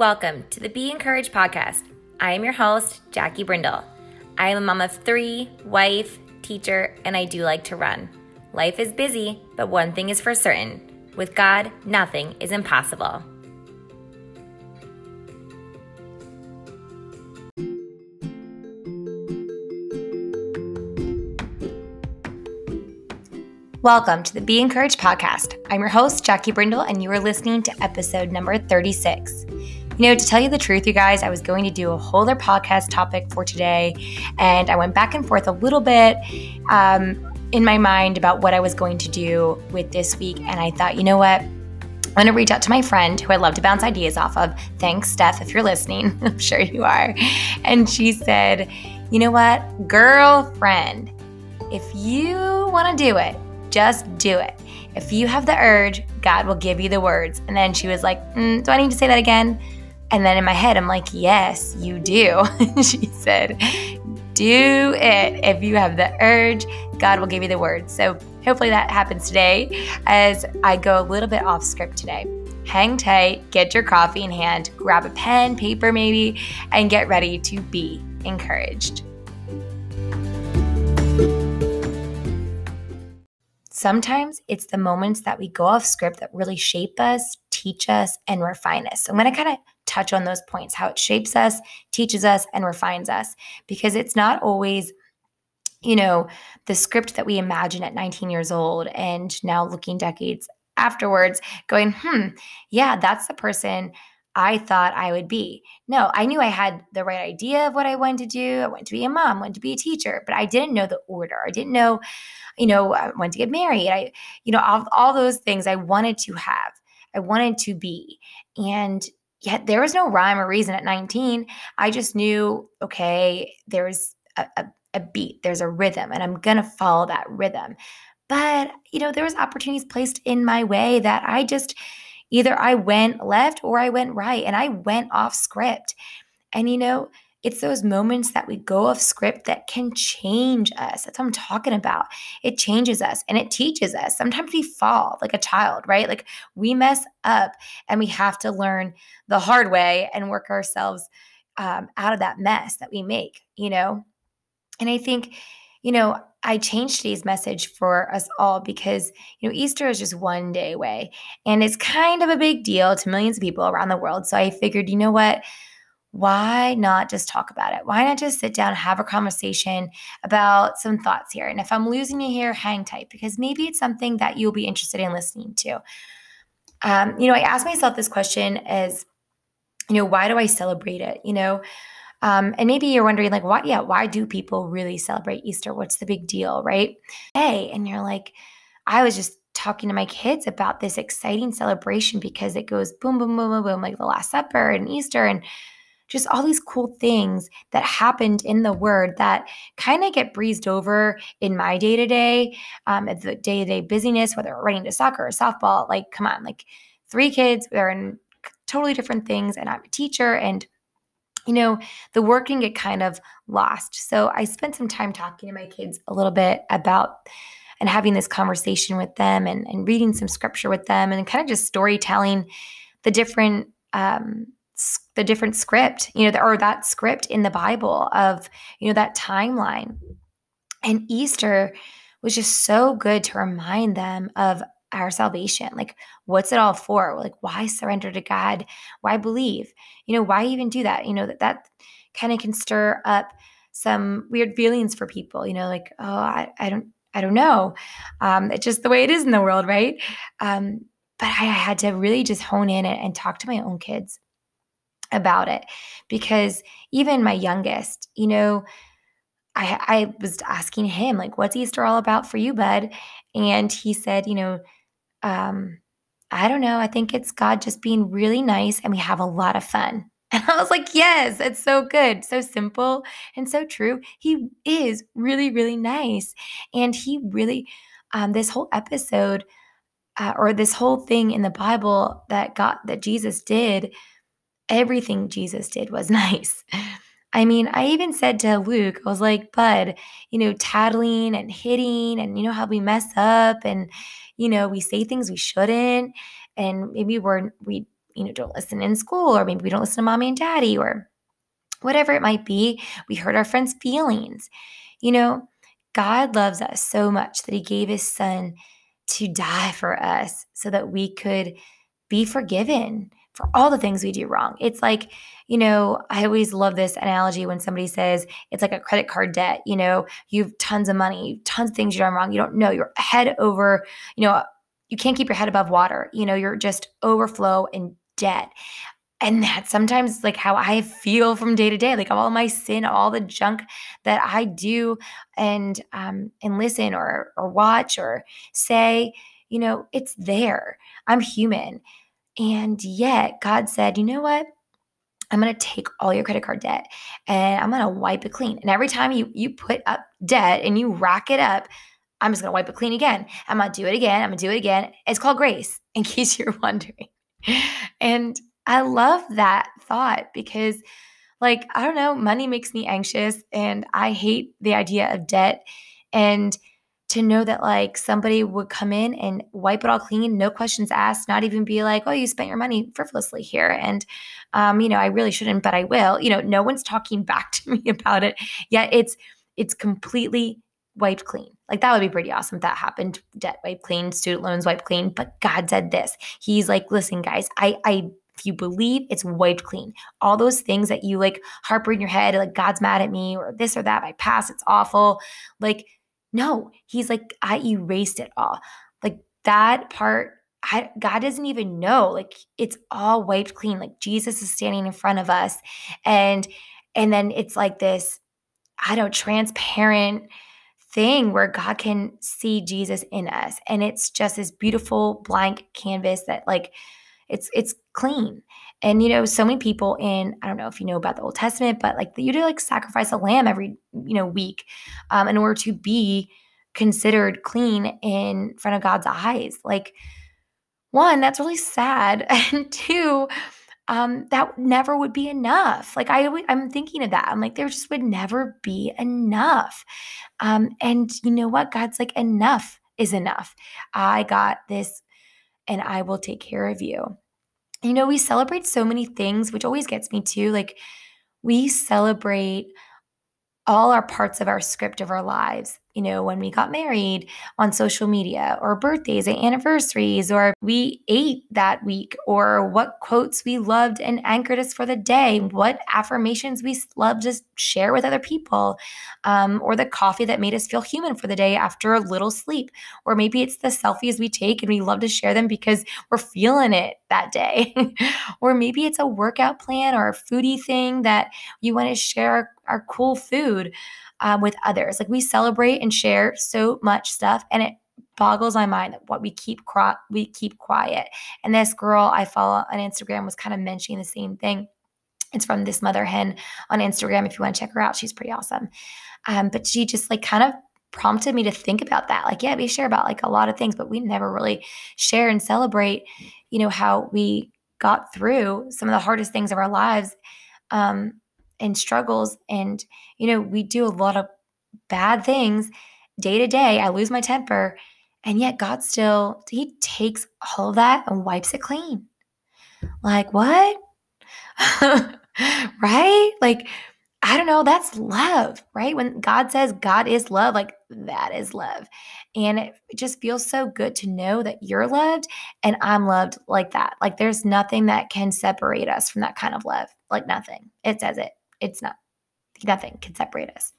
Welcome to the Be Encouraged podcast. I am your host, Jackie Brindle. I am a mom of three, wife, teacher, and I do like to run. Life is busy, but one thing is for certain with God, nothing is impossible. Welcome to the Be Encouraged podcast. I'm your host, Jackie Brindle, and you are listening to episode number 36. You know, to tell you the truth, you guys, I was going to do a whole other podcast topic for today, and I went back and forth a little bit um, in my mind about what I was going to do with this week. And I thought, you know what? I'm going to reach out to my friend who I love to bounce ideas off of. Thanks, Steph, if you're listening. I'm sure you are. And she said, you know what? Girlfriend, if you want to do it, just do it. If you have the urge, God will give you the words. And then she was like, mm, Do I need to say that again? And then in my head, I'm like, yes, you do. she said, do it. If you have the urge, God will give you the words. So hopefully that happens today as I go a little bit off script today. Hang tight, get your coffee in hand, grab a pen, paper maybe, and get ready to be encouraged. Sometimes it's the moments that we go off script that really shape us, teach us, and refine us. So I'm going to kind of touch on those points how it shapes us, teaches us, and refines us because it's not always you know the script that we imagine at 19 years old and now looking decades afterwards going hmm yeah that's the person I thought I would be. No, I knew I had the right idea of what I wanted to do. I wanted to be a mom, wanted to be a teacher, but I didn't know the order. I didn't know, you know, I wanted to get married. I, you know, all, all those things I wanted to have, I wanted to be. And yet there was no rhyme or reason at 19. I just knew, okay, there's a, a, a beat, there's a rhythm, and I'm gonna follow that rhythm. But, you know, there was opportunities placed in my way that I just either I went left or I went right and I went off script. And you know, it's those moments that we go off script that can change us. That's what I'm talking about. It changes us and it teaches us. Sometimes we fall like a child, right? Like we mess up and we have to learn the hard way and work ourselves um, out of that mess that we make, you know? And I think, you know, I changed today's message for us all because, you know, Easter is just one day away and it's kind of a big deal to millions of people around the world. So I figured, you know what? Why not just talk about it? Why not just sit down have a conversation about some thoughts here? And if I'm losing you here, hang tight because maybe it's something that you'll be interested in listening to. Um, you know, I asked myself this question as, you know, why do I celebrate it? You know, um, and maybe you're wondering, like, why? Yeah, why do people really celebrate Easter? What's the big deal, right? Hey, and you're like, I was just talking to my kids about this exciting celebration because it goes boom, boom, boom, boom, boom, like the Last Supper and Easter and just all these cool things that happened in the word that kind of get breezed over in my day to day, the day to day busyness, whether we're running to soccer or softball. Like, come on, like three kids, they're in totally different things, and I'm a teacher, and you know, the word can get kind of lost. So I spent some time talking to my kids a little bit about and having this conversation with them and, and reading some scripture with them and kind of just storytelling the different um, the different script, you know, or that script in the Bible of, you know, that timeline. And Easter was just so good to remind them of our salvation. Like, what's it all for? Like, why surrender to God? Why believe? You know, why even do that? You know, that that kind of can stir up some weird feelings for people, you know, like, oh, I, I don't, I don't know. Um, it's just the way it is in the world, right? Um, but I, I had to really just hone in and, and talk to my own kids about it because even my youngest, you know, I, I was asking him, like, what's Easter all about for you, bud? And he said, you know, um, I don't know. I think it's God just being really nice and we have a lot of fun. And I was like, yes, it's so good, so simple and so true. He is really, really nice. And he really, um, this whole episode uh, or this whole thing in the Bible that God, that Jesus did everything Jesus did was nice. I mean, I even said to Luke, I was like, Bud, you know, tattling and hitting, and you know how we mess up, and you know, we say things we shouldn't, and maybe we're we you know, don't listen in school, or maybe we don't listen to mommy and daddy, or whatever it might be. We hurt our friends' feelings. You know, God loves us so much that he gave his son to die for us so that we could be forgiven for all the things we do wrong. It's like, you know, I always love this analogy when somebody says it's like a credit card debt. You know, you've tons of money, tons of things you've done wrong. You don't know. You're head over, you know, you can't keep your head above water. You know, you're just overflow in debt. And that's sometimes like how I feel from day to day, like all my sin, all the junk that I do and um and listen or or watch or say, you know, it's there. I'm human. And yet God said, you know what? I'm going to take all your credit card debt and I'm going to wipe it clean. And every time you you put up debt and you rack it up, I'm just going to wipe it clean again. I'm going to do it again. I'm going to do it again. It's called grace, in case you're wondering. And I love that thought because, like, I don't know, money makes me anxious and I hate the idea of debt. And to know that like somebody would come in and wipe it all clean, no questions asked, not even be like, oh, you spent your money frivolously here. And, um, you know, I really shouldn't, but I will. You know, no one's talking back to me about it. Yet it's, it's completely wiped clean. Like that would be pretty awesome if that happened. Debt wiped clean, student loans wiped clean. But God said this. He's like, listen, guys, I, I, if you believe it's wiped clean, all those things that you like harbor in your head, like God's mad at me or this or that, my past, it's awful. Like no, he's like, I erased it all. Like that part, I, God doesn't even know. Like it's all wiped clean. Like Jesus is standing in front of us. And and then it's like this, I don't transparent thing where God can see Jesus in us. And it's just this beautiful blank canvas that like it's it's clean. And you know, so many people in I don't know if you know about the Old Testament, but like you do like sacrifice a lamb every you know week um, in order to be considered clean in front of God's eyes. Like one, that's really sad, and two, um, that never would be enough. Like I, I'm thinking of that. I'm like, there just would never be enough. Um, and you know what? God's like, enough is enough. I got this, and I will take care of you you know, we celebrate so many things, which always gets me too. Like, we celebrate all our parts of our script of our lives you know, when we got married on social media or birthdays and anniversaries, or we ate that week, or what quotes we loved and anchored us for the day, what affirmations we loved to share with other people, um, or the coffee that made us feel human for the day after a little sleep. Or maybe it's the selfies we take and we love to share them because we're feeling it that day. or maybe it's a workout plan or a foodie thing that you want to share our, cool food um, with others. Like we celebrate and share so much stuff, and it boggles my mind that what we keep cro- we keep quiet. And this girl I follow on Instagram was kind of mentioning the same thing. It's from this mother hen on Instagram. If you want to check her out, she's pretty awesome. Um, but she just like kind of prompted me to think about that. Like, yeah, we share about like a lot of things, but we never really share and celebrate, you know, how we got through some of the hardest things of our lives. Um, and struggles and you know we do a lot of bad things day to day. I lose my temper and yet god still he takes all of that and wipes it clean. Like what? Right? Like i don't know that's love right? When god says god is love like that is love. And it just feels so good to know that you're loved and i'm loved like that. Like there's nothing that can separate us from that kind of love like nothing. It says it it's not, nothing can separate us.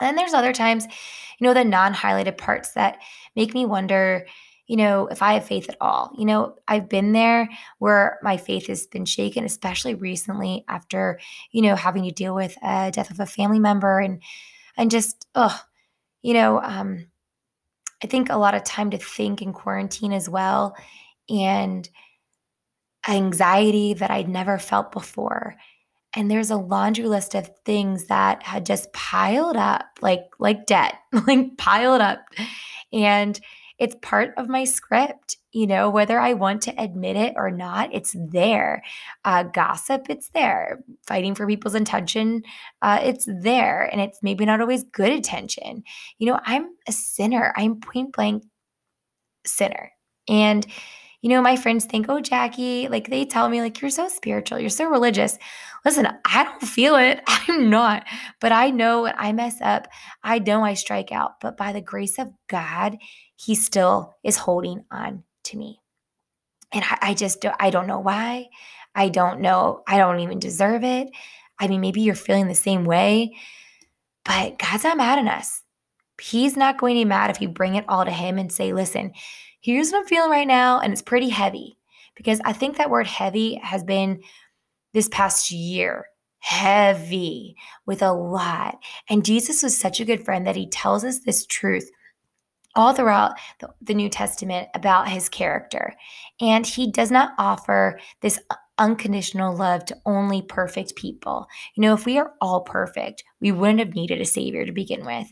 And then there's other times, you know, the non highlighted parts that make me wonder, you know, if I have faith at all. You know, I've been there where my faith has been shaken, especially recently after, you know, having to deal with a death of a family member and, and just, oh, you know, um, I think a lot of time to think in quarantine as well. And anxiety that I'd never felt before and there's a laundry list of things that had just piled up like like debt like piled up. And it's part of my script you know whether i want to admit it or not it's there. Uh, gossip it's there. Fighting for people's attention uh, it's there. And it's maybe not always good attention. You know i'm a sinner. I'm point blank sinner. And You know, my friends think, oh, Jackie, like they tell me, like, you're so spiritual, you're so religious. Listen, I don't feel it. I'm not. But I know when I mess up, I know I strike out. But by the grace of God, He still is holding on to me. And I, I just don't, I don't know why. I don't know. I don't even deserve it. I mean, maybe you're feeling the same way, but God's not mad at us. He's not going to be mad if you bring it all to Him and say, listen, here's what I'm feeling right now. And it's pretty heavy because I think that word heavy has been this past year heavy with a lot. And Jesus was such a good friend that he tells us this truth all throughout the, New Testament about his character. And he does not offer this unconditional love to only perfect people. You know, if we are all perfect, we wouldn't have needed a savior to begin with.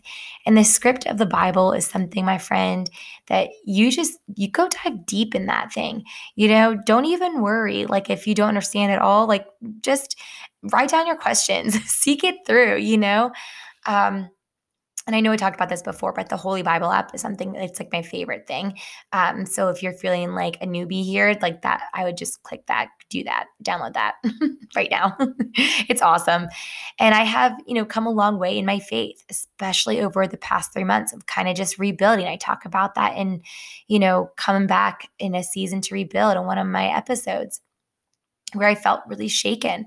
And the script of the Bible is something, my friend, that you just you go dive deep in that thing. You know, don't even worry like if you don't understand it all, like just write down your questions, seek it through, you know. Um and I know we talked about this before, but the Holy Bible app is something it's like my favorite thing. Um, so if you're feeling like a newbie here, like that, I would just click that, do that, download that right now. it's awesome. And I have, you know, come a long way in my faith, especially over the past three months of kind of just rebuilding. I talk about that in, you know, coming back in a season to rebuild in one of my episodes where I felt really shaken.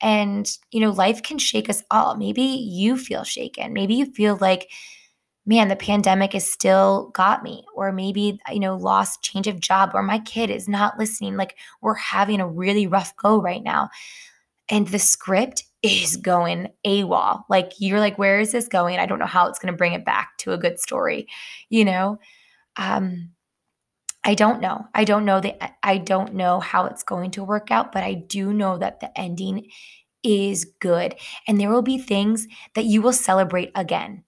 And, you know, life can shake us all. Maybe you feel shaken. Maybe you feel like, man, the pandemic has still got me. Or maybe, you know, lost change of job, or my kid is not listening. Like we're having a really rough go right now. And the script is going AWOL. Like you're like, where is this going? I don't know how it's going to bring it back to a good story, you know? Um, I don't know. I don't know that I don't know how it's going to work out, but I do know that the ending is good and there will be things that you will celebrate again.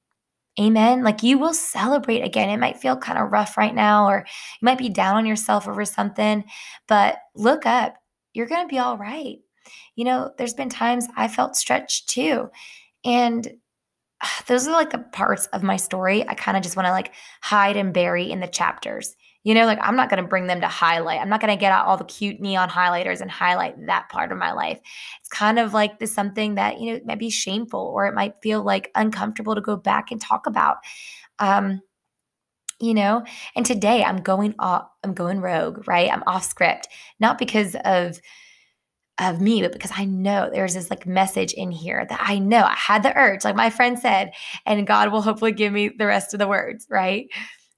Amen. Like you will celebrate again. It might feel kind of rough right now, or you might be down on yourself over something, but look up. You're going to be all right. You know, there's been times I felt stretched too. And those are like the parts of my story I kind of just want to like hide and bury in the chapters. You know, like I'm not going to bring them to highlight. I'm not going to get out all the cute neon highlighters and highlight that part of my life. It's kind of like this something that, you know, might be shameful or it might feel like uncomfortable to go back and talk about. Um, you know, and today I'm going off, I'm going rogue, right? I'm off script, not because of of me, but because I know there's this like message in here that I know I had the urge, like my friend said, and God will hopefully give me the rest of the words, right?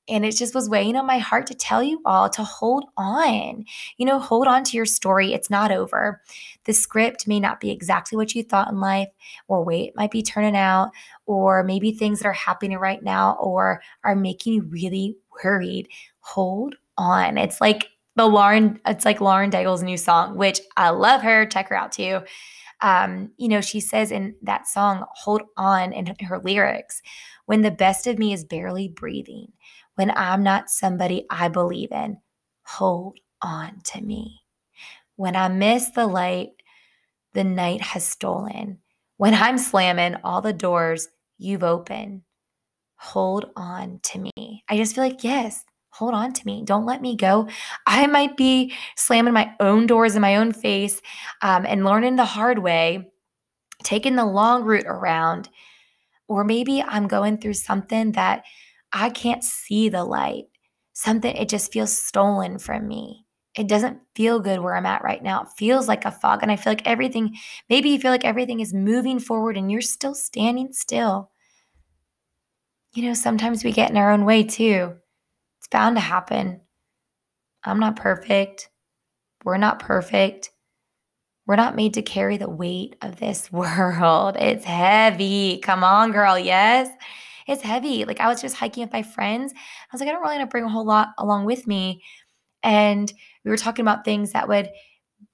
And it just was weighing on my heart to tell you all to hold on. You know, hold on to your story. It's not over. The script may not be exactly what you thought in life, or way it might be turning out, or maybe things that are happening right now or are making you really worried. Hold on. It's like the Lauren, it's like Lauren Daigle's new song, which I love her. Check her out too. Um, you know, she says in that song, hold on in her lyrics, when the best of me is barely breathing, when I'm not somebody I believe in, hold on to me. When I miss the light, the night has stolen. When I'm slamming all the doors you've opened, hold on to me. I just feel like, yes, hold on to me. Don't let me go. I might be slamming my own doors in my own face um, and learning the hard way, taking the long route around. Or maybe I'm going through something that I can't see the light. Something, it just feels stolen from me. It doesn't feel good where I'm at right now. It feels like a fog. And I feel like everything, maybe you feel like everything is moving forward and you're still standing still. You know, sometimes we get in our own way too. It's bound to happen. I'm not perfect. We're not perfect. We're not made to carry the weight of this world. It's heavy. Come on, girl. Yes it's heavy. Like I was just hiking with my friends. I was like, I don't really want to bring a whole lot along with me. And we were talking about things that would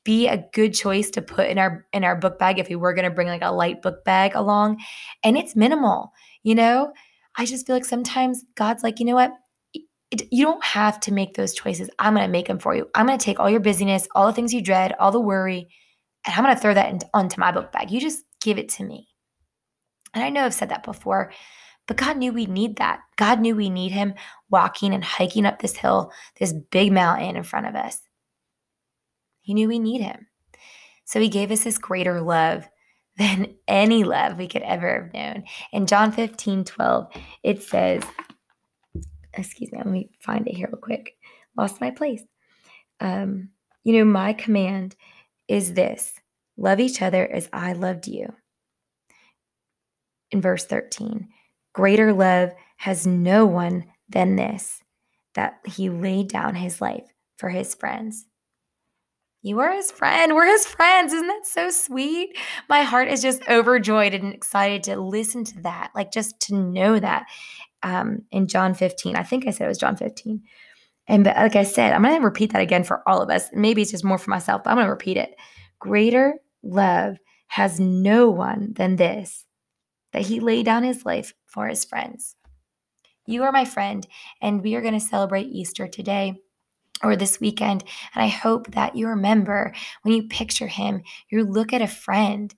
be a good choice to put in our in our book bag if we were going to bring like a light book bag along and it's minimal you know i just feel like sometimes god's like you know what you don't have to make those choices i'm going to make them for you i'm going to take all your busyness all the things you dread all the worry and i'm going to throw that into, onto my book bag you just give it to me and i know i've said that before But God knew we need that. God knew we need Him walking and hiking up this hill, this big mountain in front of us. He knew we need Him. So He gave us this greater love than any love we could ever have known. In John 15 12, it says, excuse me, let me find it here real quick. Lost my place. Um, you know, my command is this love each other as I loved you. In verse 13, greater love has no one than this, that he laid down his life for his friends. You are his friend. We're his friends. Isn't that so sweet? My heart is just overjoyed and excited to listen to that, like just to know that um, in John 15. I think I said it was John 15. And but like I said, I'm going to repeat that again for all of us. Maybe it's just more for myself, but I'm going to repeat it. Greater love has no one than this, that he laid down his life for his friends. You are my friend, and we are going to celebrate Easter today or this weekend. And I hope that you remember when you picture him, you look at a friend.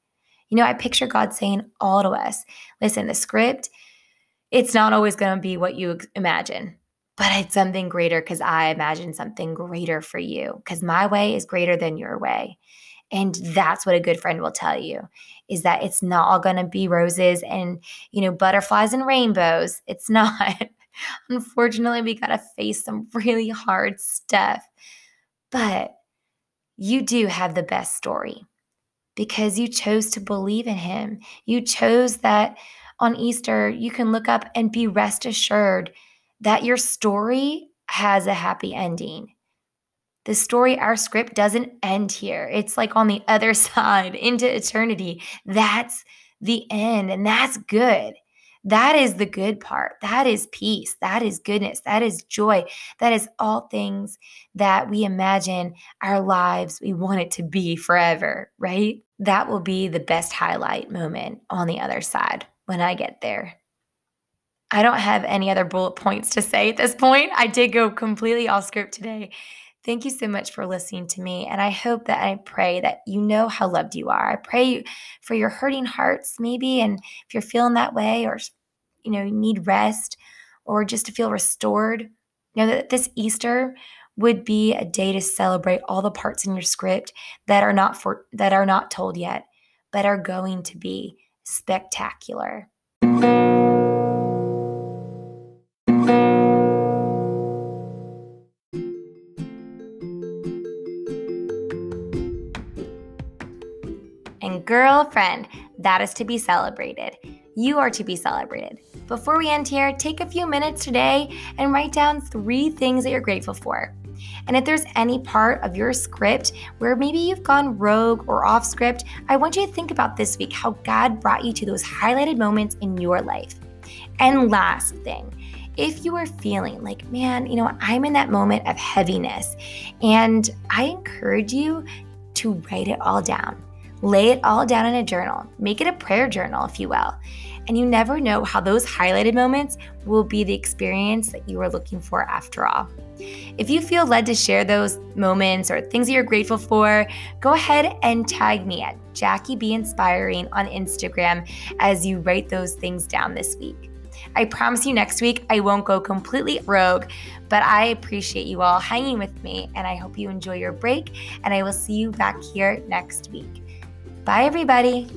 You know, I picture God saying all to us listen, the script, it's not always going to be what you imagine, but it's something greater because I imagine something greater for you because my way is greater than your way. And that's what a good friend will tell you is that it's not all going to be roses and, you know, butterflies and rainbows. It's not. Unfortunately, we got to face some really hard stuff. But you do have the best story because you chose to believe in him. You chose that on Easter, you can look up and be rest assured that your story has a happy ending. The story, our script doesn't end here. It's like on the other side into eternity. That's the end, and that's good. That is the good part. That is peace. That is goodness. That is joy. That is all things that we imagine our lives, we want it to be forever, right? That will be the best highlight moment on the other side when I get there. I don't have any other bullet points to say at this point. I did go completely off script today. Thank you so much for listening to me. And I hope that I pray that you know how loved you are. I pray for your hurting hearts, maybe. And if you're feeling that way or, you know, you need rest or just to feel restored, know that this Easter would be a day to celebrate all the parts in your script that are not for that are not told yet, but are going to be spectacular. Girlfriend, that is to be celebrated. You are to be celebrated. Before we end here, take a few minutes today and write down three things that you're grateful for. And if there's any part of your script where maybe you've gone rogue or off script, I want you to think about this week how God brought you to those highlighted moments in your life. And last thing, if you are feeling like, man, you know, I'm in that moment of heaviness, and I encourage you to write it all down. Lay it all down in a journal. Make it a prayer journal, if you will. And you never know how those highlighted moments will be the experience that you are looking for after all. If you feel led to share those moments or things that you're grateful for, go ahead and tag me at Jackie B Inspiring on Instagram as you write those things down this week. I promise you next week I won't go completely rogue, but I appreciate you all hanging with me and I hope you enjoy your break and I will see you back here next week. Bye, everybody.